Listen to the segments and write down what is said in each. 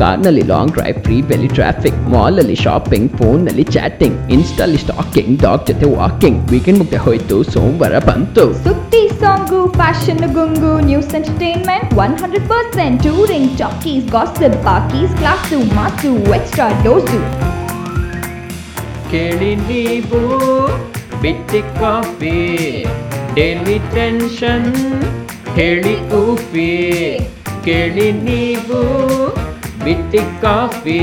ಕಾರ್ನಲ್ಲಿ long drive free ಬೆಲಿ traffic mall ಅಲ್ಲಿ ಶಾಪಿಂಗ್ ಫೋನ್ ನಲ್ಲಿ ಚಾಟಿಂಗ್ ಇನ್ಸ್ಟಾಲ್ ಸ್ಟಾಕಿಂಗ್ ಡಾಗ್ ಜೊತೆ ವಾಕಿಂಗ್ ವೀಕೆಂಡ್ ಮುಗ್ದೆ ಹೋಯ್ತು ಸೋಮವಾರ ಬಂತು ಸುದ್ದಿ song fashion ಗುಂಗು news entertainment one hundred percent touring talkies gossip ಪಾಕೀಸ್ class mass extra dose ಕೇಳಿ ನೀವು ಬಿಟ್ಟಿ ಕಾಫಿ ಡೈಲಿ ಟೆನ್ಷನ್ ಹೇಳಿ ಊಫಿ ಕೇಳಿ ನೀವು ಬಿಟ್ಟಿ ಕಾಫಿ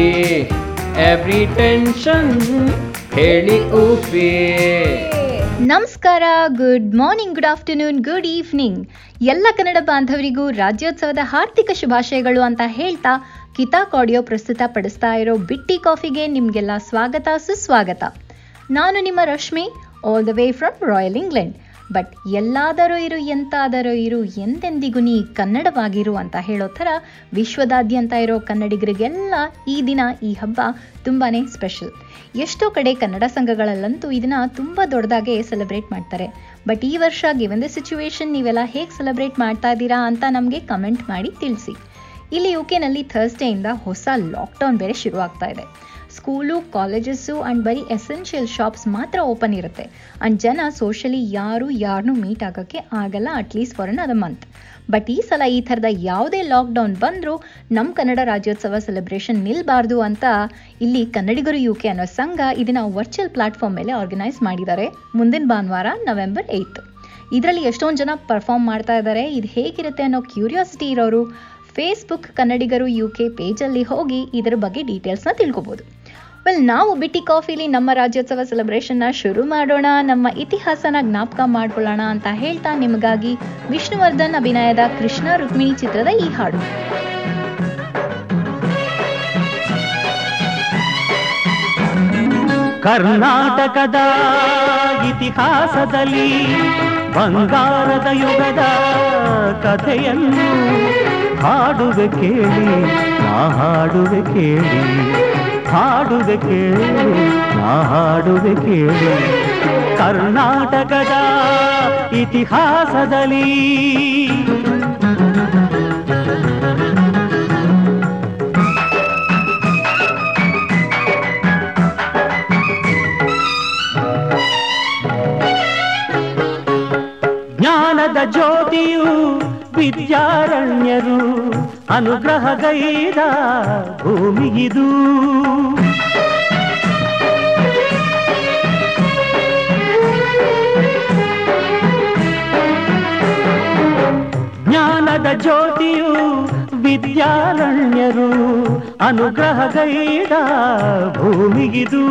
ಎವ್ರಿ ಟೆನ್ಷನ್ ಹೇಳಿ ಊಫಿ ನಮಸ್ಕಾರ good morning good afternoon good evening ಎಲ್ಲ ಕನ್ನಡ ಬಾಂಧವರಿಗೂ ರಾಜ್ಯೋತ್ಸವದ ಹಾರ್ದಿಕ ಶುಭಾಶಯಗಳು ಅಂತ ಹೇಳ್ತಾ ಕಿತಾಕ್ ಆಡಿಯೋ ಪ್ರಸ್ತುತ ಪಡಿಸ್ತಾ ಇರೋ ಬಿಟ್ಟಿ ಕಾಫಿಗೆ ನಿಮಗೆಲ್ಲ ಸ್ವಾಗತ, ಸುಸ್ವಾಗತ. ನಾನು ನಿಮ್ಮ Rashmi all the way from royal England but ಎಲ್ಲಾದರೂ ಇರು, ಎಂತಾದರೂ ಇರು, ಎಂದೆಂದಿಗೂ ನೀ ಕನ್ನಡವಾಗಿರು ಅಂತ ಹೇಳೋ ಥರ ವಿಶ್ವದಾದ್ಯಂತ ಇರೋ ಕನ್ನಡಿಗರಿಗೆಲ್ಲ ಈ ದಿನ ಈ ಹಬ್ಬ ತುಂಬಾ ಸ್ಪೆಷಲ್ ಎಷ್ಟೋ ಕಡೆ ಕನ್ನಡ ಸಂಘಗಳಲ್ಲಂತೂ ಇದನ್ನ ತುಂಬ ದೊಡ್ಡದಾಗೆ ಸೆಲೆಬ್ರೇಟ್ ಮಾಡ್ತಾರೆ. ಬಟ್ ಈ ವರ್ಷ ಗಿವನ್ ದ ಸಿಚುವೇಶನ್ ನೀವೆಲ್ಲ ಹೇಗೆ ಸೆಲೆಬ್ರೇಟ್ ಮಾಡ್ತಾ ಇದ್ದೀರಾ ಅಂತ ನಮಗೆ ಕಮೆಂಟ್ ಮಾಡಿ ತಿಳಿಸಿ. ಇಲ್ಲಿ ಯು ಕೆನಲ್ಲಿ ಥರ್ಸ್ಡೇಯಿಂದ ಹೊಸ ಲಾಕ್ಡೌನ್ ಬೇರೆ ಶುರುವಾಗ್ತಾ ಇದೆ. ಸ್ಕೂಲು, ಕಾಲೇಜಸ್ಸು ಆ್ಯಂಡ್ ಬರೀ ಎಸೆನ್ಷಿಯಲ್ ಶಾಪ್ಸ್ ಮಾತ್ರ ಓಪನ್ ಇರುತ್ತೆ. ಆ್ಯಂಡ್ ಜನ ಸೋಷಲಿ ಯಾರು ಯಾರನ್ನೂ ಮೀಟ್ ಆಗೋಕ್ಕೆ ಆಗಲ್ಲ ಅಟ್ಲೀಸ್ಟ್ ಫಾರ್ ಅನ್ ಅದ ಮಂತ್ ಬಟ್ ಈ ಸಲ ಈ ಥರದ ಯಾವುದೇ ಲಾಕ್ಡೌನ್ ಬಂದರೂ ನಮ್ಮ ಕನ್ನಡ ರಾಜ್ಯೋತ್ಸವ ಸೆಲೆಬ್ರೇಷನ್ ನಿಲ್ಲಬಾರ್ದು ಅಂತ ಇಲ್ಲಿ ಕನ್ನಡಿಗರು ಯು ಕೆ ಅನ್ನೋ ಸಂಘ ಇದನ್ನ ವರ್ಚುವಲ್ ಪ್ಲಾಟ್ಫಾರ್ಮ್ ಮೇಲೆ ಆರ್ಗನೈಸ್ ಮಾಡಿದ್ದಾರೆ. ಮುಂದಿನ ಭಾನುವಾರ ನವೆಂಬರ್ ಏಯ್ತ್ ಇದರಲ್ಲಿ ಎಷ್ಟೊಂದು ಜನ ಪರ್ಫಾರ್ಮ್ ಮಾಡ್ತಾ ಇದ್ದಾರೆ ಇದು ಹೇಗಿರುತ್ತೆ ಅನ್ನೋ ಕ್ಯೂರಿಯಾಸಿಟಿ ಇರೋರು ಫೇಸ್ಬುಕ್ ಕನ್ನಡಿಗರು ಯು ಕೆ ಪೇಜಲ್ಲಿ ಹೋಗಿ ಇದರ ಬಗ್ಗೆ ಡೀಟೇಲ್ಸ್ನ ತಿಳ್ಕೊಬೋದು. ವೆಲ್ ನಾವು ಬಿಟ್ಟಿ ಕಾಫಿಲಿ ನಮ್ಮ ರಾಜ್ಯೋತ್ಸವ ಸೆಲೆಬ್ರೇಷನ್ನ ಶುರು ಮಾಡೋಣ, ನಮ್ಮ ಇತಿಹಾಸನ ಜ್ಞಾಪಕ ಮಾಡ್ಕೊಳ್ಳೋಣ ಅಂತ ಹೇಳ್ತಾ ನಿಮಗಾಗಿ ವಿಷ್ಣುವರ್ಧನ್ ಅಭಿನಯದ ಕೃಷ್ಣ ರುಕ್ಮಿಣಿ ಚಿತ್ರದ ಈ ಹಾಡು. ಕರ್ನಾಟಕದ ಇತಿಹಾಸದಲ್ಲಿ ಬಂಗಾರದ ಯುಗದ ಕಥೆಯನ್ನು ಹಾಡುವೆ ಕೇಳಿ ನಾ ಹಾಡುವೆ ಕೇಳಿ. ಹಾಡುವೆ ಕೇಳಿ ನಾ ಹಾಡುವೆ ಕೇಳಿ. ಕರ್ನಾಟಕದ ಇತಿಹಾಸದಲ್ಲಿ ಜ್ಞಾನದ ಜ್ಯೋತಿಯು ವಿದ್ಯಾರಣ್ಯರು ಅನುಗ್ರಹಗೈದ ಭೂಮಿಗಿದು ಜ್ಞಾನದ ಜ್ಯೋತಿಯು ವಿದ್ಯಾರಣ್ಯರು ಅನುಗ್ರಹಗೈದ ಭೂಮಿಗಿದು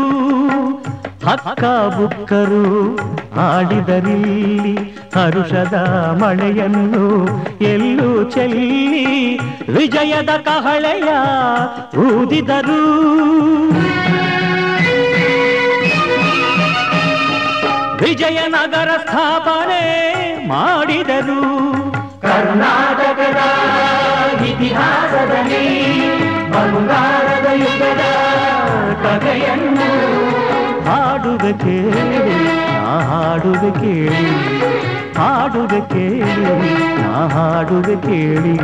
ಹಕ್ಕ ಬುಕ್ಕರು ಆಡಿದರಿಲ್ಲಿ ಹರುಷದ ಮಳೆಯನ್ನು ಎಲ್ಲೂ ಚೆಲ್ಲಿ ವಿಜಯದ ಕಹಳೆಯ ಊದಿದರು. ವಿಜಯನಗರ ಸ್ಥಾಪನೆ ಮಾಡಿದರು. ಕರ್ನಾಟಕದ ಇತಿಹಾಸದಲ್ಲಿ ಬಂಗಾರದ ಯುಗದ ಕಥೆಯನ್ನು ಹಾಡುವೆ ಕೇಳಿ ನಾ ಹಾಡುವೆ ಕೇಳಿ ಹಾಡುವೆ ಕೇಳಿ ನಾ ಹಾಡುವೆ ಕೇಳಿ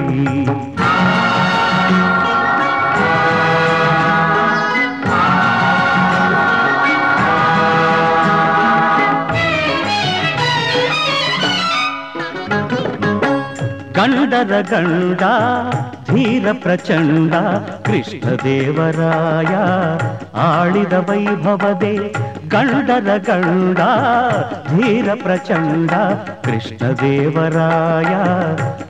ಗಂಡರ ಗಂಡ ಧೀರ ಪ್ರಚಂಡ ಕೃಷ್ಣದೇವರಾಯ ಆಳಿದ ವೈಭವದೆ ಗಂಡರ ಗಂಡ ಧೀರ ಪ್ರಚಂಡ, ಕೃಷ್ಣದೇವರಾಯ.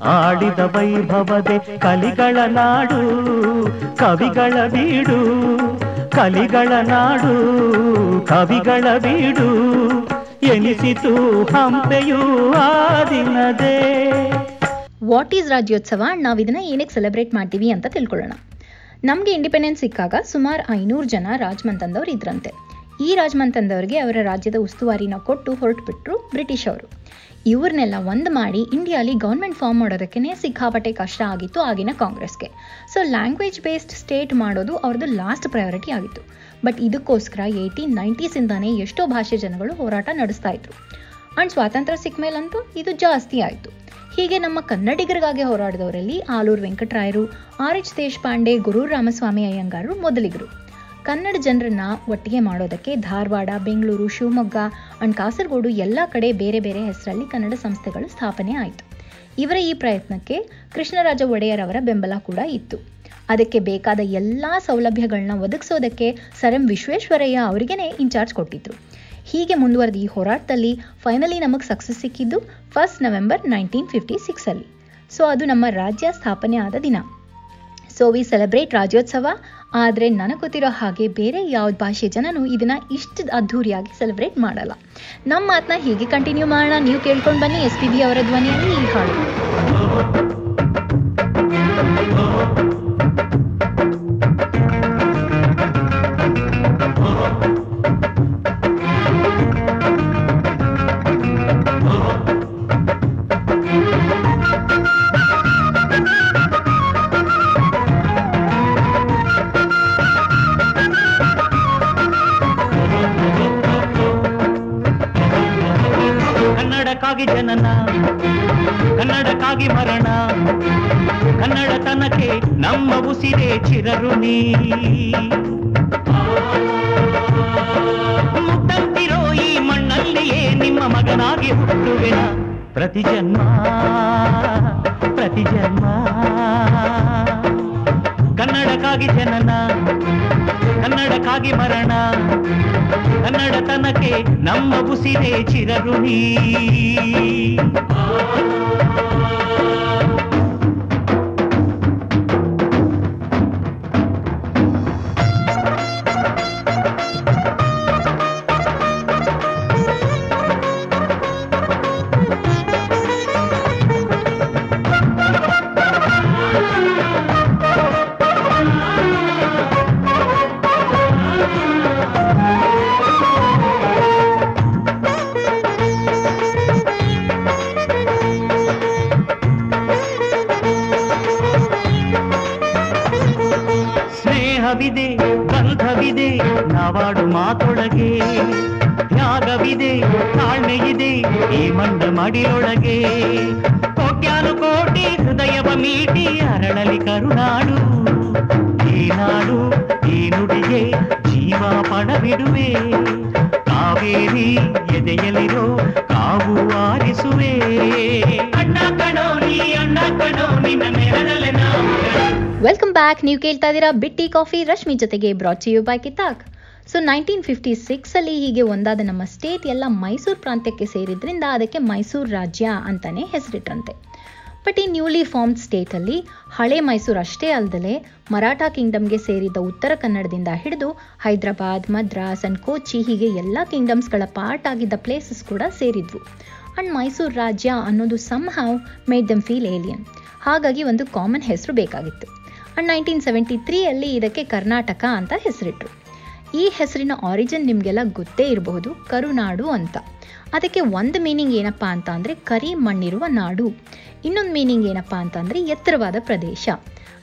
ಆಡಿದ ವೈಭವದೆ ಕಲಿಗಳ ನಾಡು, ಕವಿಗಳ ಬೀಡು, ಕಲಿಗಳ ನಾಡು, ಕವಿಗಳ ಬೀಡು. ಎನಿಸಿತು ಹಂಪೆಯೂ ಆದಿನದೇ ವಾಟ್ ಈಸ್ ರಾಜ್ಯೋತ್ಸವ ನಾವು ಇದನ್ನ ಏನಕ್ಕೆ ಸೆಲೆಬ್ರೇಟ್ ಮಾಡ್ತೀವಿ ಅಂತ ತಿಳ್ಕೊಳ್ಳೋಣ. ನಮಗೆ ಇಂಡಿಪೆಂಡೆನ್ಸ್ ಸಿಕ್ಕಾಗ ಸುಮಾರು ಐನೂರು ಜನ ರಾಜಮಂತಂದವ್ರು ಇದ್ರಂತೆ. ಈ ರಾಜಮಂತಂದವ್ರಿಗೆ ಅವರ ರಾಜ್ಯದ ಉಸ್ತುವಾರಿನ ಕೊಟ್ಟು ಹೊರಟುಬಿಟ್ರು ಬ್ರಿಟಿಷ್ ಅವರು. ಇವ್ರನ್ನೆಲ್ಲ ಒಂದು ಮಾಡಿ ಇಂಡಿಯಾಲಿ ಗೌರ್ಮೆಂಟ್ ಫಾರ್ಮ್ ಮಾಡೋದಕ್ಕೆ ಸಿಕ್ಕಾಪಟ್ಟೆ ಕಷ್ಟ ಆಗಿತ್ತು ಆಗಿನ ಕಾಂಗ್ರೆಸ್ಗೆ. ಸೊ, ಲ್ಯಾಂಗ್ವೇಜ್ ಬೇಸ್ಡ್ ಸ್ಟೇಟ್ ಮಾಡೋದು ಅವ್ರದ್ದು ಲಾಸ್ಟ್ ಪ್ರಯಾರಿಟಿ ಆಗಿತ್ತು. ಬಟ್ ಇದಕ್ಕೋಸ್ಕರ ಏಯ್ಟೀನ್ ನೈಂಟೀಸಿಂದಾನೇ ಎಷ್ಟೋ ಭಾಷೆ ಜನಗಳು ಹೋರಾಟ ನಡೆಸ್ತಾ ಇದ್ರು. ಅಂಡ್ ಸ್ವಾತಂತ್ರ್ಯ ಸಿಕ್ಕ ಮೇಲಂತೂ ಇದು ಜಾಸ್ತಿ ಆಯಿತು. ಹೀಗೆ ನಮ್ಮ ಕನ್ನಡಿಗರಿಗಾಗಿ ಹೋರಾಡಿದವರಲ್ಲಿ ಆಲೂರು ವೆಂಕಟರಾಯರು, ಆರ್ ಎಚ್ ದೇಶಪಾಂಡೆ ಗುರು ರಾಮಸ್ವಾಮಿ ಅಯ್ಯಂಗಾರರು ಮೊದಲಿಗರು. ಕನ್ನಡ ಜನರನ್ನ ಒಟ್ಟಿಗೆ ಮಾಡೋದಕ್ಕೆ ಧಾರವಾಡ, ಬೆಂಗಳೂರು, ಶಿವಮೊಗ್ಗ ಅಂಡ್ ಕಾಸರಗೋಡು ಎಲ್ಲ ಕಡೆ ಬೇರೆ ಬೇರೆ ಹೆಸರಲ್ಲಿ ಕನ್ನಡ ಸಂಸ್ಥೆಗಳು ಸ್ಥಾಪನೆ ಆಯಿತು. ಇವರ ಈ ಪ್ರಯತ್ನಕ್ಕೆ ಕೃಷ್ಣರಾಜ ಒಡೆಯರ್ ಅವರ ಬೆಂಬಲ ಕೂಡ ಇತ್ತು. ಅದಕ್ಕೆ ಬೇಕಾದ ಎಲ್ಲ ಸೌಲಭ್ಯಗಳನ್ನ ಒದಗಿಸೋದಕ್ಕೆ ಸರ್ ಎಂ ವಿಶ್ವೇಶ್ವರಯ್ಯ ಅವರಿಗೇನೆ ಇನ್ಚಾರ್ಜ್ ಕೊಟ್ಟಿದ್ರು. ಹೀಗೆ ಮುಂದುವರೆದ ಈ ಹೋರಾಟದಲ್ಲಿ ಫೈನಲಿ ನಮಗೆ ಸಕ್ಸಸ್ ಸಿಕ್ಕಿದ್ದು ಫಸ್ಟ್ ನವೆಂಬರ್ ನೈನ್ಟೀನ್ ಫಿಫ್ಟಿ ಸಿಕ್ಸಲ್ಲಿ ಸೊ ಅದು ನಮ್ಮ ರಾಜ್ಯ ಸ್ಥಾಪನೆ ಆದ ದಿನ. So we celebrate Rajyotsava. ಆದರೆ ನನಗೆ ಗೊತ್ತಿರೋ ಹಾಗೆ ಬೇರೆ ಯಾವ ಭಾಷೆ ಜನನು ಇದನ್ನು ಇಷ್ಟು ಅದ್ಧೂರಿಯಾಗಿ ಸೆಲೆಬ್ರೇಟ್ ಮಾಡಲ್ಲ. ನಮ್ಮ ಮಾತನ್ನ ಹೀಗೆ ಕಂಟಿನ್ಯೂ ಮಾಡೋಣ. ನೀವು ಕೇಳ್ಕೊಂಡು ಬನ್ನಿ. ಎಸ್ ಪಿ ಬಿ ಅವರ ಧ್ವನಿಯಲ್ಲಿ ಈ ಹಾಡು. ಕನ್ನಡಕ್ಕಾಗಿ ಜನನ, ಕನ್ನಡಕ್ಕಾಗಿ ಮರಣ ಕನ್ನಡತನಕ್ಕೆ ನಮ್ಮ ಉಸಿರೇ ಚಿರಋಣಿ. ಮುಟ್ಟಂತಿರೋ ಈ ಮಣ್ಣಲ್ಲಿಯೇ ನಿಮ್ಮ ಮಗನಾಗಿ ಹುಟ್ಟುವೆನ? ಪ್ರತಿ ಜನ್ಮ ಪ್ರತಿ ಜನ್ಮ ಕನ್ನಡಕ್ಕಾಗಿ ಜನನ, ಕನ್ನಡಕ್ಕಾಗಿ ಮರಣ ಕನ್ನಡತನಕ್ಕೆ ನಮ್ಮ ಉಸಿರೇ ಚಿರಋಣಿ. ಮಡಿಯೊಳಗೆ ಕೋಟ್ಯಾನು ಕೋಟಿ ಹೃದಯವ ಮೀಟಿ ಅರಳಲಿ ಕರುನಾಡು. ಈ ನಾಡು ಈ ನುಡಿಗೆ ಜೀವ ಪಣವಿಡುವೆ? ಕಾವೇರಿ ಎದೆಯಲಿರೋ ಕಾವು ಆರಿಸುವೆ? ಅಣ್ಣ ಕಣೋ, ನೀ ಅಣ್ಣ ಕಣೋ, ನಿನ್ನ ವೆಲ್ಕಮ್ ಬ್ಯಾಕ್ ನೀವು ಕೇಳ್ತಾ ಇದ್ದೀರಾ ಬಿಟ್ಟಿ ಕಾಫಿ. ರಶ್ಮಿ ಜೊತೆಗೆ ಬ್ರಾಚ್ ಯು ಬೈ ಕಿತಾಕ್ ಸೊ ನೈನ್ಟೀನ್ ಫಿಫ್ಟಿ ಸಿಕ್ಸಲ್ಲಿ ಹೀಗೆ ಒಂದಾದ ನಮ್ಮ ಸ್ಟೇಟ್ ಎಲ್ಲ ಮೈಸೂರು ಪ್ರಾಂತ್ಯಕ್ಕೆ ಸೇರಿದ್ರಿಂದ ಅದಕ್ಕೆ ಮೈಸೂರು ರಾಜ್ಯ ಅಂತಲೇ ಹೆಸರಿಟ್ರಂತೆ. ಬಟ್ ಈ ನ್ಯೂಲಿ ಫಾರ್ಮ್ಡ್ ಸ್ಟೇಟಲ್ಲಿ ಹಳೆ ಮೈಸೂರು ಅಷ್ಟೇ ಅಲ್ಲದೆ ಮರಾಠ ಕಿಂಗ್ಡಮ್ಗೆ ಸೇರಿದ ಉತ್ತರ ಕನ್ನಡದಿಂದ ಹಿಡಿದು ಹೈದರಾಬಾದ್, ಮದ್ರಾಸ್ ಅಂಡ್ ಕೋಚಿ ಹೀಗೆ ಎಲ್ಲ ಕಿಂಗ್ಡಮ್ಸ್ಗಳ ಪಾರ್ಟ್ ಆಗಿದ್ದ ಪ್ಲೇಸಸ್ ಕೂಡ ಸೇರಿದ್ವು. ಅಂಡ್ ಮೈಸೂರು ರಾಜ್ಯ ಅನ್ನೋದು somehow made them feel alien ಹಾಗಾಗಿ ಒಂದು ಕಾಮನ್ ಹೆಸರು ಬೇಕಾಗಿತ್ತು. ಅಂಡ್ ನೈನ್ಟೀನ್ ಸೆವೆಂಟಿ ತ್ರೀಯಲ್ಲಿ ಇದಕ್ಕೆ ಕರ್ನಾಟಕ ಅಂತ ಹೆಸರಿಟ್ರು. ಈ ಹೆಸರಿನ ಆರಿಜಿನ್ ನಿಮಗೆಲ್ಲ ಗೊತ್ತೇ ಇರಬಹುದು, ಕರುನಾಡು ಅಂತ. ಅದಕ್ಕೆ ಒಂದು ಮೀನಿಂಗ್ ಏನಪ್ಪ ಅಂತ ಅಂದರೆ ಕರಿ ಮಣ್ಣಿರುವ ನಾಡು. ಇನ್ನೊಂದು ಮೀನಿಂಗ್ ಏನಪ್ಪ ಅಂತ ಅಂದರೆ ಎತ್ತರವಾದ ಪ್ರದೇಶ.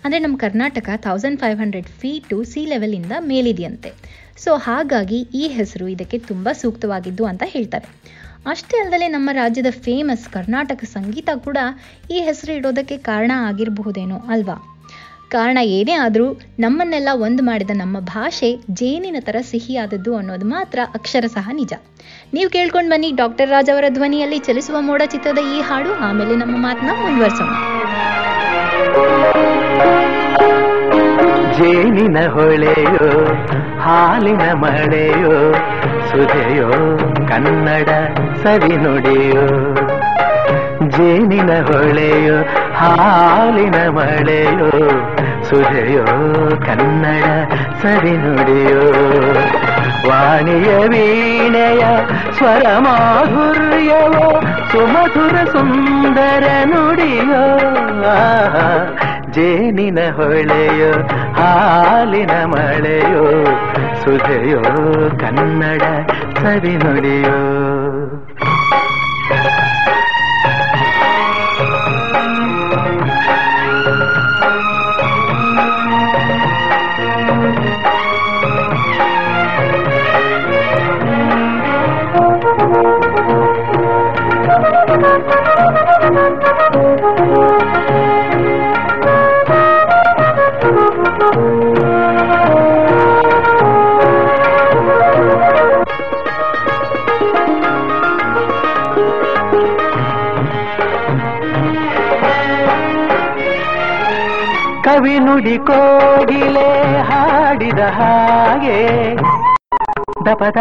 ಅಂದರೆ ನಮ್ಮ Karnataka thousand five hundred feet sea ಲೆವೆಲಿಂದ ಮೇಲಿದೆಯಂತೆ. ಸೊ ಹಾಗಾಗಿ ಈ ಹೆಸರು ಇದಕ್ಕೆ ತುಂಬ ಸೂಕ್ತವಾಗಿದ್ದು ಅಂತ ಹೇಳ್ತಾರೆ. ಅಷ್ಟೇ ಅಲ್ಲದೆ ನಮ್ಮ ರಾಜ್ಯದ ಫೇಮಸ್ ಕರ್ನಾಟಕ ಸಂಗೀತ ಕೂಡ ಈ ಹೆಸರು ಇಡೋದಕ್ಕೆ ಕಾರಣ ಆಗಿರಬಹುದೇನೋ ಅಲ್ವಾ? ಕಾರಣ ಏನೇ ಆದರೂ ನಮ್ಮನ್ನೆಲ್ಲ ಒಂದು ಮಾಡಿದ ನಮ್ಮ ಭಾಷೆ ಜೇನಿನ ಥರ ಸಿಹಿಯಾದದ್ದು ಅನ್ನೋದು ಮಾತ್ರ ಅಕ್ಷರ ಸಹ ನಿಜ. ನೀವು ಕೇಳ್ಕೊಂಡು ಬನ್ನಿ ಡಾಕ್ಟರ್ ರಾಜ್ ಅವರ ಧ್ವನಿಯಲ್ಲಿ ಚಲಿಸುವ ಮೋಡ ಚಿತ್ರದ ಈ ಹಾಡು, ಆಮೇಲೆ ನಮ್ಮ ಮಾತನ್ನ ಮುಂದುವರಿಸೋಣ. ಜೇನಿನ ಹೊಳೆಯೋ, ಹಾಲಿನ ಮಳೆಯೋ ಸುಧೆಯೋ ಕನ್ನಡ ಸವಿ ನುಡಿಯೋ. ಜೇನಿನ ಹೊಳೆಯೋ ಹಾಲಿನ ಮಳೆಯೋ ಸುಧೆಯೋ ಕನ್ನಡ ಸವಿ ನುಡಿಯೋ ವಾಣಿಯ ವೀಣೆಯ ಸ್ವರ ಮಾಧುರ್ಯವೋ ಸುಮಧುರ ಸುಂದರ ನುಡಿಯೋ ಆಹಾ, ಜೇನಿನ ಹೊಳೆಯೋ ಹಾಲಿನ ಮಳೆಯೋ ಸುಧೆಯೋ ಕನ್ನಡ ಸವಿ ಕವಿ ನುಡಿ ಕೋಗಿಲೆ ಹಾಡಿದ ಹಾಗೆ. ದಪದ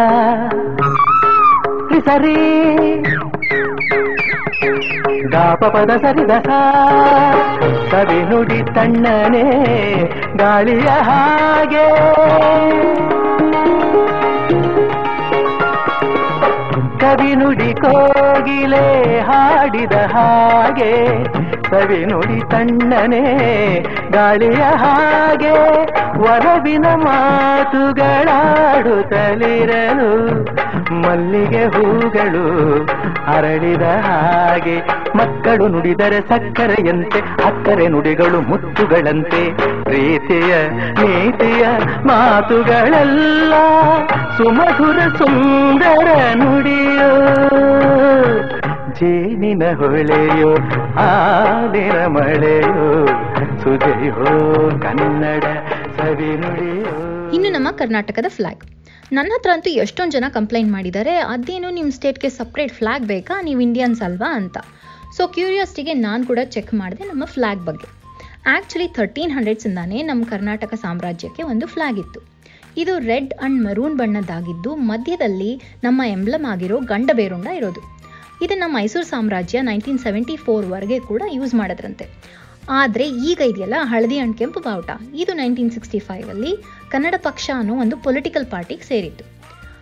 ಸರಿ ಗಾಪ ಪದ ಸರಿ ದಸ ಕವಿ ನುಡಿ ತಣ್ಣನೆ ಗಾಳಿಯ ಹಾಗೆ. ಕವಿ ನುಡಿ ಕೋಗಿಲೆ ಹಾಡಿದ ಹಾಗೆ. ಕವಿ ನುಡಿ ತಣ್ಣನೆ, ಗಾಳಿಯ ಹಾಗೆ ವರವಿನ ಮಾತುಗಳಾಡುತ್ತಲಿರಲು ಮಲ್ಲಿಗೆ ಹೂಗಳು ಅರಳಿದ ಹಾಗೆ, ಮಕ್ಕಳು ನುಡಿದರೆ ಸಕ್ಕರೆಯಂತೆ, ಅಕ್ಕರೆ ನುಡಿಗಳು ಮುತ್ತುಗಳಂತೆ. ಪ್ರೀತಿಯ, ನೀತಿಯ ಮಾತುಗಳೆಲ್ಲ ಸುಮಧುರ ಸುಂದರ ನುಡಿಯೋ. ಜೇನಿನ ಹೊಳೆಯೋ ಆದಿನ ಮಳೆಯೋ, ಸುಜೆಯೋ ಕನ್ನಡ ಸವಿನುಡಿಯೋ ಇನ್ನು ನಮ್ಮ ಕರ್ನಾಟಕದ ಫ್ಲಾಗ್ ನನ್ನ ಹತ್ರ ಅಂತೂ ಎಷ್ಟೊಂದು ಜನ ಕಂಪ್ಲೇಂಟ್ ಮಾಡಿದ್ದಾರೆ, ಅದೇನು ನಿಮ್ಮ ಸ್ಟೇಟ್ಗೆ ಸಪ್ರೇಟ್ ಫ್ಲಾಗ್ ಬೇಕಾ? ನೀವು ಇಂಡಿಯನ್ಸ್ ಅಲ್ವಾ ಅಂತ. ಸೊ ಕ್ಯೂರಿಯಾಸಿಟಿಗೆ ನಾನು ಕೂಡ ಚೆಕ್ ಮಾಡಿದೆ ನಮ್ಮ ಫ್ಲಾಗ್ ಬಗ್ಗೆ. ಆ್ಯಕ್ಚುಲಿ ಥರ್ಟೀನ್ ಹಂಡ್ರೆಡ್ಸಿಂದಾನೇ ನಮ್ಮ ಕರ್ನಾಟಕ ಸಾಮ್ರಾಜ್ಯಕ್ಕೆ ಒಂದು ಫ್ಲಾಗ್ ಇತ್ತು. ಇದು ರೆಡ್ ಅಂಡ್ ಮರೂನ್ ಬಣ್ಣದ್ದಾಗಿದ್ದು, ಮಧ್ಯದಲ್ಲಿ ನಮ್ಮ ಎಂಬ್ಲಮ್ ಆಗಿರೋ ಗಂಡ ಬೇರುಂಡ ಇರೋದು. ಇದನ್ನು ಮೈಸೂರು ಸಾಮ್ರಾಜ್ಯ ನೈನ್ಟೀನ್ ಸೆವೆಂಟಿ ಫೋರ್ವರೆಗೆ ಕೂಡ ಯೂಸ್ ಮಾಡಿದ್ರಂತೆ. ಆದರೆ ಈಗ ಇದೆಯಲ್ಲ, ಹಳದಿ ಅಂಡ್ ಕೆಂಪು ಬಾವುಟ. ಇದು ನೈನ್ಟೀನ್ ಸಿಕ್ಸ್ಟಿ ಫೈವಲ್ಲಿ ಕನ್ನಡ ಪಕ್ಷ ಅನ್ನೋ ಒಂದು ಪೊಲಿಟಿಕಲ್ ಪಾರ್ಟಿಗೆ ಸೇರಿತ್ತು.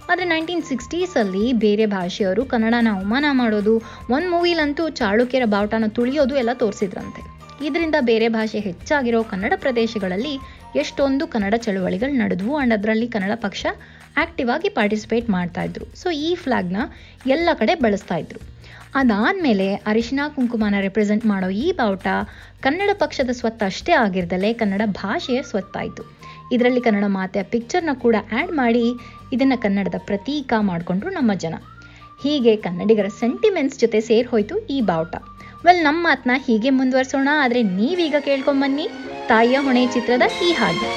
ಆದರೆ ನೈನ್ಟೀನ್ ಸಿಕ್ಸ್ಟೀಸಲ್ಲಿ ಬೇರೆ ಭಾಷೆಯವರು ಕನ್ನಡನ ಅವಮಾನ ಮಾಡೋದು ಒಂದು ಮೂವಿಲಂತೂ ಚಾಳುಕ್ಯರ ಬಾವುಟನ ತುಳಿಯೋದು ಎಲ್ಲ ತೋರಿಸಿದ್ರಂತೆ. ಇದರಿಂದ ಬೇರೆ ಭಾಷೆ ಹೆಚ್ಚಾಗಿರೋ ಕನ್ನಡ ಪ್ರದೇಶಗಳಲ್ಲಿ ಎಷ್ಟೊಂದು ಕನ್ನಡ ಚಳುವಳಿಗಳು ನಡೆದ್ವು. ಆ್ಯಂಡ್ ಅದರಲ್ಲಿ ಕನ್ನಡ ಪಕ್ಷ ಆಕ್ಟಿವ್ ಆಗಿ ಪಾರ್ಟಿಸಿಪೇಟ್ ಮಾಡ್ತಾ ಇದ್ರು. ಸೊ ಈ ಫ್ಲಾಗ್ನ ಎಲ್ಲ ಕಡೆ ಬಳಸ್ತಾ ಇದ್ರು. ಅದಾದಮೇಲೆ ಅರಿಶಿನ ಕುಂಕುಮನ ರೆಪ್ರೆಸೆಂಟ್ ಮಾಡೋ ಈ ಬಾವುಟ ಕನ್ನಡ ಪಕ್ಷದ ಸ್ವತ್ತು ಅಷ್ಟೇ ಆಗಿರ್ದಲೆ ಕನ್ನಡ ಭಾಷೆಯ ಸ್ವತ್ತಾಯಿತು. ಇದರಲ್ಲಿ ಕನ್ನಡ ಮಾತೆಯ ಪಿಕ್ಚರ್ನ ಕೂಡ ಆ್ಯಡ್ ಮಾಡಿ ಇದನ್ನು ಕನ್ನಡದ ಪ್ರತೀಕ ಮಾಡಿಕೊಂಡ್ರು ನಮ್ಮ ಜನ. ಹೀಗೆ ಕನ್ನಡಿಗರ ಸೆಂಟಿಮೆಂಟ್ಸ್ ಜೊತೆ ಸೇರ್ಹೋಯ್ತು ಈ ಬಾವುಟ. ವೆಲ್ ನಮ್ಮ ಮಾತನ್ನ ಹೀಗೆ ಮುಂದುವರಿಸೋಣ, ಆದರೆ ನೀವೀಗ ಕೇಳ್ಕೊಂಬನ್ನಿ ತಾಯಿಯ ಹೊಣೆ ಚಿತ್ರದ ಈ ಹಾಡು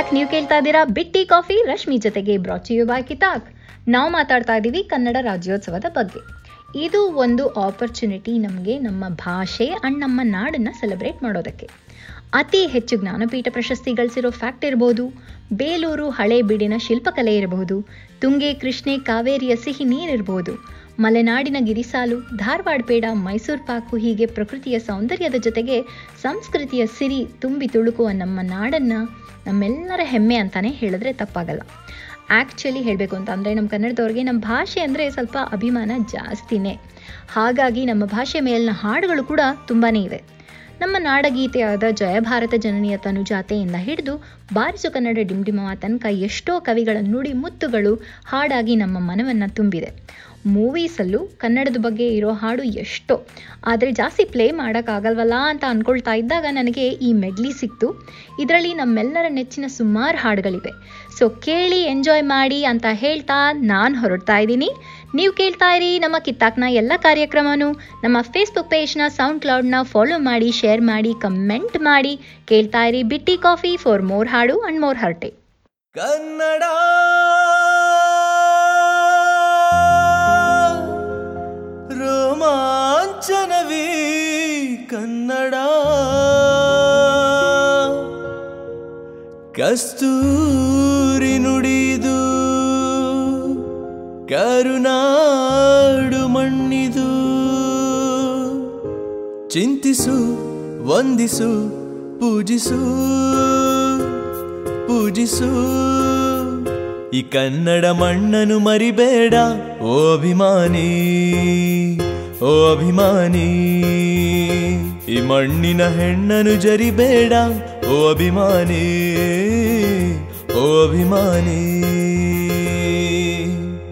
ಬ್ಯಾಕ್, ನೀವು ಕೇಳ್ತಾ ಇದ್ದೀರಾ ಬಿಟ್ಟಿ ಕಾಫಿ. ರಶ್ಮಿ ಜೊತೆಗೆ ಬ್ರಾಚಿಯು ಬಾಯ್ ಕಿತಾಕ್. ನಾವು ಮಾತಾಡ್ತಾ ಇದ್ದೀವಿ ಕನ್ನಡ ರಾಜ್ಯೋತ್ಸವದ ಬಗ್ಗೆ. ಇದು ಒಂದು ಆಪರ್ಚುನಿಟಿ ನಮಗೆ ನಮ್ಮ ಭಾಷೆ ಅಂಡ್ ನಮ್ಮ ನಾಡನ್ನು ಸೆಲೆಬ್ರೇಟ್ ಮಾಡೋದಕ್ಕೆ. ಅತಿ ಹೆಚ್ಚು ಜ್ಞಾನಪೀಠ ಪ್ರಶಸ್ತಿ ಗಳಿಸಿರೋ ಫ್ಯಾಕ್ಟ್ ಇರ್ಬೋದು. ಬೇಲೂರು ಹಳೆ ಬೀಡಿನ ಶಿಲ್ಪಕಲೆ ಇರಬಹುದು ತುಂಗೆ, ಕೃಷ್ಣೆ, ಕಾವೇರಿಯ ಸಿಹಿ ನೀರಿರ್ಬೋದು ಮಲೆನಾಡಿನ ಗಿರಿಸಾಲು, ಧಾರವಾಡ ಪೇಡ, ಮೈಸೂರು ಪಾಕು ಹೀಗೆ ಪ್ರಕೃತಿಯ ಸೌಂದರ್ಯದ ಜೊತೆಗೆ ಸಂಸ್ಕೃತಿಯ ಸಿರಿ ತುಂಬಿ ತುಳುಕುವ ನಮ್ಮ ನಾಡನ್ನು ನಮ್ಮೆಲ್ಲರ ಹೆಮ್ಮೆ ಅಂತಾನೆ ಹೇಳಿದ್ರೆ ತಪ್ಪಾಗಲ್ಲ. ಆ್ಯಕ್ಚುಲಿ ಹೇಳಬೇಕು ಅಂತ ಅಂದರೆ ನಮ್ಮ ಕನ್ನಡದವ್ರಿಗೆ ನಮ್ಮ ಭಾಷೆ ಅಂದರೆ ಸ್ವಲ್ಪ ಅಭಿಮಾನ ಜಾಸ್ತಿನೇ. ಹಾಗಾಗಿ ನಮ್ಮ ಭಾಷೆ ಮೇಲಿನ ಹಾಡುಗಳು ಕೂಡ ತುಂಬಾ ಇವೆ. ನಮ್ಮ ನಾಡಗೀತೆಯಾದ ಜಯಭಾರತ ಜನನಿಯ ತನುಜಾತೆಯಿಂದ ಹಿಡಿದು ಬಾರಿಸು ಕನ್ನಡ ಡಿಂಡಿಮವ ತನಕ ಎಷ್ಟೋ ಕವಿಗಳ ನುಡಿ ಮುತ್ತುಗಳು ಹಾಡಾಗಿ ನಮ್ಮ ಮನವನ್ನು ತುಂಬಿದೆ. ಮೂವೀಸಲ್ಲೂ ಕನ್ನಡದ ಬಗ್ಗೆ ಇರೋ ಹಾಡು ಎಷ್ಟೋ. ಆದರೆ ಜಾಸ್ತಿ ಪ್ಲೇ ಮಾಡೋಕ್ಕಾಗಲ್ವಲ್ಲ ಅಂತ ಅಂದ್ಕೊಳ್ತಾ ಇದ್ದಾಗ ನನಗೆ ಈ ಮೆಡ್ಲಿ ಸಿಕ್ತು. ಇದರಲ್ಲಿ ನಮ್ಮೆಲ್ಲರ ನೆಚ್ಚಿನ ಸುಮಾರು ಹಾಡುಗಳಿವೆ. ಸೊ ಕೇಳಿ ಎಂಜಾಯ್ ಮಾಡಿ ಅಂತ ಹೇಳ್ತಾ ನಾನು ಹೊರಡ್ತಾ ಇದ್ದೀನಿ. ನೀವು ಕೇಳ್ತಾ ಇರಿ ನಮ್ಮ ಕಿತ್ತಾಕ್ನ ಎಲ್ಲ ಕಾರ್ಯಕ್ರಮನೂ. ನಮ್ಮ ಫೇಸ್ಬುಕ್ ಪೇಜ್ನ ಸೌಂಡ್ ಕ್ಲೌಡ್ನ ಫಾಲೋ ಮಾಡಿ ಶೇರ್ ಮಾಡಿ ಕಮೆಂಟ್ ಮಾಡಿ. ಕೇಳ್ತಾ ಇರಿ ಬಿಟ್ಟಿ ಕಾಫಿ ಫಾರ್ ಮೋರ್ ಹಾಡು ಅಂಡ್ ಮೋರ್ ಹರ್ಟೆ. ಕನ್ನಡ ರೋಮಾಂಚನವೀ ಕನ್ನಡ. ಕಸ್ತೂರಿ ನುಡಿದು ಕರುನಾಡು ಮಣ್ಣಿದು. ಚಿಂತಿಸು, ವಂದಿಸು, ಪೂಜಿಸು ಪೂಜಿಸು. ಈ ಕನ್ನಡ ಮಣ್ಣನು ಮರಿಬೇಡ, ಓ ಅಭಿಮಾನಿ ಓ ಅಭಿಮಾನಿ. ಈ ಮಣ್ಣಿನ ಹೆಣ್ಣನು ಜರಿಬೇಡ, ಓ ಅಭಿಮಾನಿ ಓ ಅಭಿಮಾನಿ.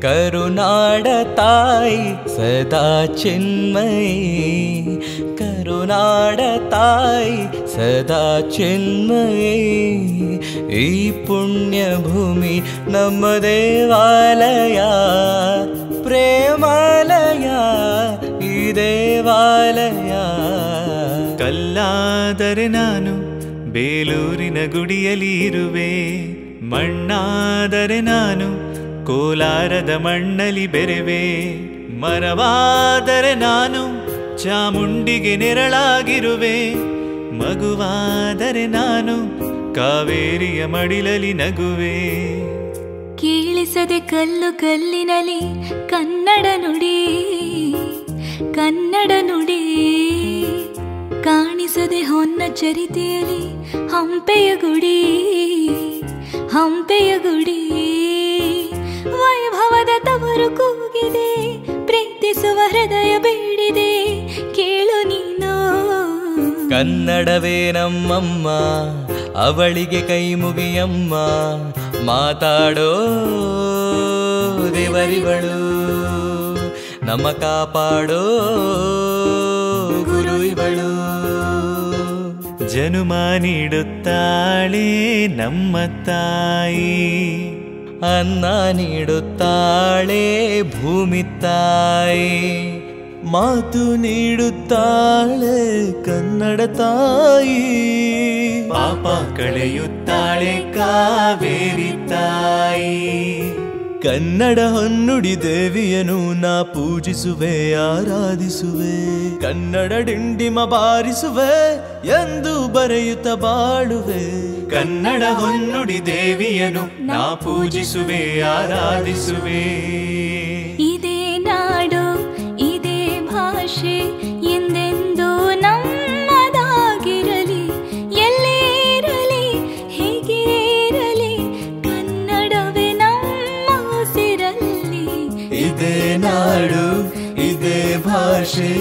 ಕರುನಾಡ ತಾಯಿ ಸದಾ ಚಿನ್ಮಯಿ. ಕರುನಾಡ ತಾಯಿ ಸದಾ ಚಿನ್ಮಯಿ. ಈ ಪುಣ್ಯ ಭೂಮಿ ನಮ್ಮ ದೇವಾಲಯ, ಪ್ರೇಮಾಲಯ, ಈ ದೇವಾಲಯ. ಕಲ್ಲಾದರೆ ನಾನು ಬೇಲೂರಿನ ಗುಡಿಯಲ್ಲಿ ಇರುವೆ ಮಣ್ಣಾದರೆ ನಾನು ಕೋಲಾರದ ಮಣ್ಣಲಿ ಬೆರೆವೆ. ಮರವಾದರೆ ನಾನು ಚಾಮುಂಡಿಗೆ ನೆರಳಾಗಿರುವೆ. ಮಗುವಾದರೆ ನಾನು ಕಾವೇರಿಯ ಮಡಿಲಲಿ ನಗುವೆ. ಕೇಳಿಸದೆ ಕಲ್ಲು ಕಲ್ಲಿನಲ್ಲಿ ಕನ್ನಡ ನುಡಿ ಕನ್ನಡ ನುಡಿ. ಕಾಣಿಸದೆ ಹೊನ್ನ ಚರಿತೆಯಲ್ಲಿ ಹಂಪೆಯ ಗುಡಿ ಹಂಪೆಯ ಗುಡಿ. ವೈಭವದ ತವರು ಕೂಗಿದೆ, ಪ್ರೀತಿಸುವ ಹೃದಯ ಬೇಡಿದೆ ಕೇಳು ನೀನು. ಕನ್ನಡವೇ ನಮ್ಮಮ್ಮ, ಅವಳಿಗೆ ಕೈ ಮುಗಿಯಮ್ಮ, ಮಾತಾಡೋ ದೇವರಿವಳು ನಮ್ಮ ಕಾಪಾಡೋ ಗುರು ಜನುಮ ನೀಡುತ್ತಾಳೆ ನಮ್ಮ ತಾಯಿ. ಅನ್ನ ನೀಡುತ್ತಾಳೆ ಭೂಮಿ ತಾಯಿ. ಮಾತು ನೀಡುತ್ತಾಳೆ ಕನ್ನಡ ತಾಯಿ. ಪಾಪ ಕಳೆಯುತ್ತಾಳೆ ಕಾವೇರಿ ತಾಯಿ. ಕನ್ನಡ ಹೊನ್ನುಡಿ ದೇವಿಯನು ನಾ ಪೂಜಿಸುವೆ, ಆರಾಧಿಸುವೆ. ಕನ್ನಡ ಡಿಂಡಿಮ ಬಾರಿಸುವೆ ಎಂದು ಬರೆಯುತ್ತ ಬಾಳುವೆ. ಕನ್ನಡ ಹೊನ್ನುಡಿ ದೇವಿಯನು ನಾ ಪೂಜಿಸುವೆ ಆರಾಧಿಸುವೆ. ಇದೇ ನಾಡು ಇದೇ ಭಾಷೆ ಎಂದೆಂದೂ ನಮ್ಮದಾಗಿರಲಿ ಎಲ್ಲೇ ಇರಲಿ ಹೇಗೆ ಇರಲಿ ಕನ್ನಡವೇ ನಮ್ಮ ಉಸಿರಲ್ಲಿ. ಇದೇ ನಾಡು ಇದೇ ಭಾಷೆ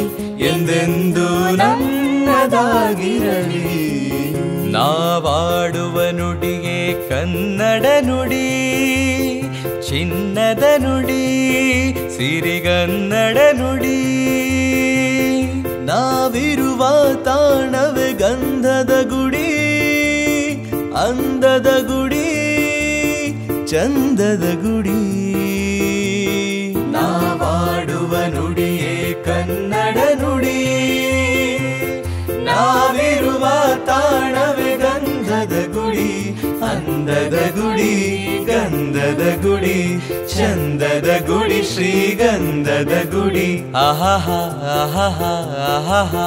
ಎಂದೆಂದು ನಮ್ಮದಾಗಿರಲಿ ನುಡಿಗೆ ಕನ್ನಡ ನುಡಿ, ಚಿನ್ನದ ನುಡಿ, ಸಿರಿಗನ್ನಡ ನುಡಿ. ನಾವಿರುವ ತಾಣವೇ ಗಂಧದ ಗುಡಿ, ಅಂದದ ಗುಡಿ, ಚಂದದ ಗುಡಿ. ನಾವಾಡುವ ನುಡಿಯೇ ಕನ್ನಡ ನುಡಿ, ನಾವಿರುವ ತಾಣವೇ ಗಂಧದ ಗುಡಿ, ಅಂದದ ಗುಡಿ, ಗಂಧದ ಗುಡಿ, ಚಂದದ ಗುಡಿ ಶ್ರೀಗಂಧದ ಗುಡಿ. ಆಹಾಹಾ ಆಹಾಹಾ ಆಹಾಹಾ.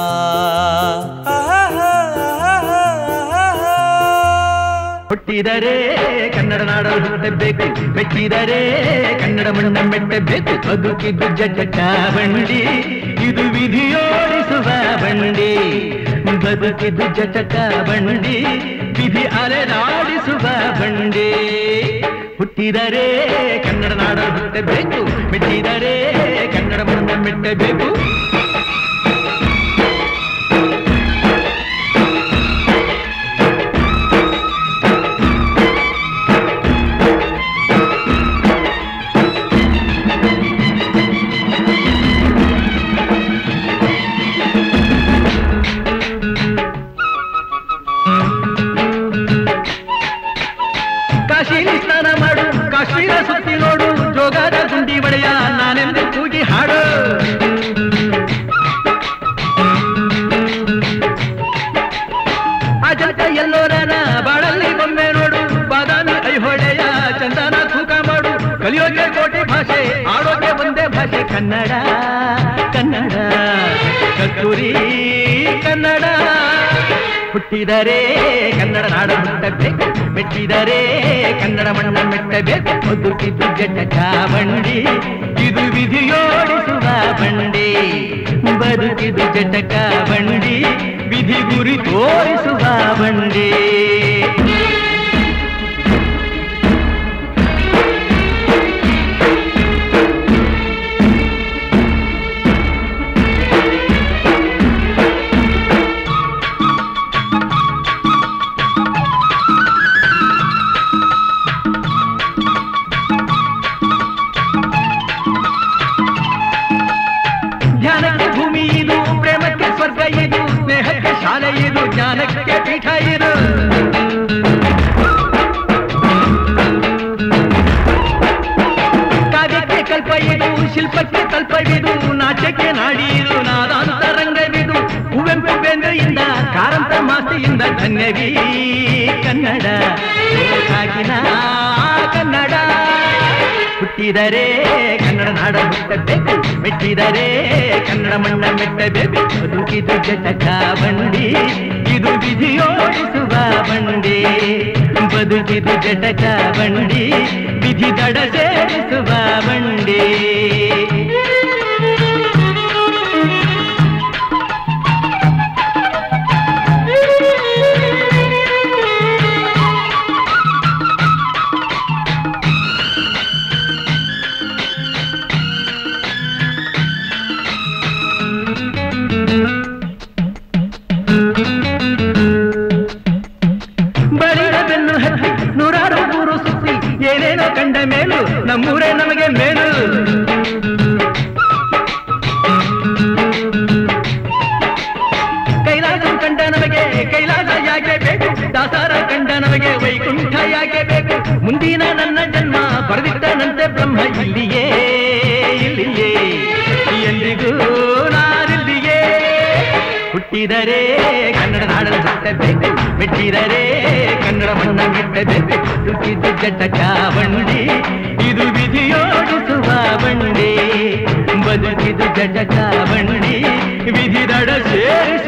ಹುಟ್ಟಿದರೆ ಕನ್ನಡ ನಾಡ ಹುಟ್ಟಬೇಕು, ಮೆಚ್ಚಿದರೆ ಕನ್ನಡ ಮಣ್ಣ ಮೆಟ್ಟಬೇಕು. ಬದುಕಿದ್ದು ಜಟ ಬಂಡಿ ಇದು ವಿಧಿಯೋಡಿಸುವ ಬಂಡಿ. ಬದುಕಿದ್ದು ಜಟಕ ಬಂಡಿ ವಿಧಿ ಅಲೆದಾಡಿಸುವ ಬಂಡಿ ಹುಟ್ಟಿದರೆ ಕನ್ನಡ ನಾಡಲು ಹುಟ್ಟಬೇಕು ಮೆಚ್ಚಿದರೆ ಕನ್ನಡ ಮಣ್ಣ ಮೆಟ್ಟಬೇಕು ಕನ್ನಡ ಕನ್ನಡ, ಕಸ್ತೂರಿ ಕನ್ನಡ. ಹುಟ್ಟಿದರೆ ಕನ್ನಡ ನಾಡ ಹುಟ್ಟಬೇಕು ಮೆಟ್ಟಿದರೆ ಕನ್ನಡ ಮಣ್ಣ ಮೆಟ್ಟಬೇಕು. ಬದುಕಿದ್ದು ಜಟಕ ಬಂಡಿ ಇದು ವಿಧಿಯೋಡಿಸುವ ಬಂಡಿ. ಬದುಕಿದು ಜಟಕ ಬಂಡಿ ವಿಧಿ ಗುರಿ ತೋರಿಸುವ ಬಂಡಿ. ಹುಟ್ಟಿದರೆ ಕನ್ನಡ ನಾಡ ಹುಟ್ಟಬೇಕು ಮೆಟ್ಟಿದರೆ ಕನ್ನಡ ಮಣ್ಣ ಮೆಟ್ಟಬೇಕು ಬದುಕಿದು ಜಟಕ ಬಂಡಿ ಇದು ವಿಧಿಯೋಡಿಸುವ ಬಂಡಿ ಬದುಕಿದು ಜಟಕ ಬಂಡಿ ವಿಧಿ ದಡ ಸೇರಿಸುವ ಬಂಡಿ ಬರೆದಿಟ್ಟನಂತೆ ಬ್ರಹ್ಮ ಇಲ್ಲಿಯೇ ಇಲ್ಲಿಯೇ ಎಂದಿಗೂ ನಾನಿಲ್ಲಿಯೇ ಹುಟ್ಟಿದರೆ ಕನ್ನಡ ನಾಡಲು ಹುಟ್ಟಬೇಕು ಮೆಟ್ಟಿದರೆ ಕನ್ನಡ ಮಣ್ಣ ಮೆಟ್ಟಬೇಕು ದುಃಖಿದ್ದು ಜಟಕ ಬಂಡಿ ಇದು ವಿಧಿಯೋಡಿಸುವ ಬಂಡಿ ಬದುಕಿದು ಜಟಕ ಬಂಡಿ ವಿಧಿದಡ ಸೇರಿಸ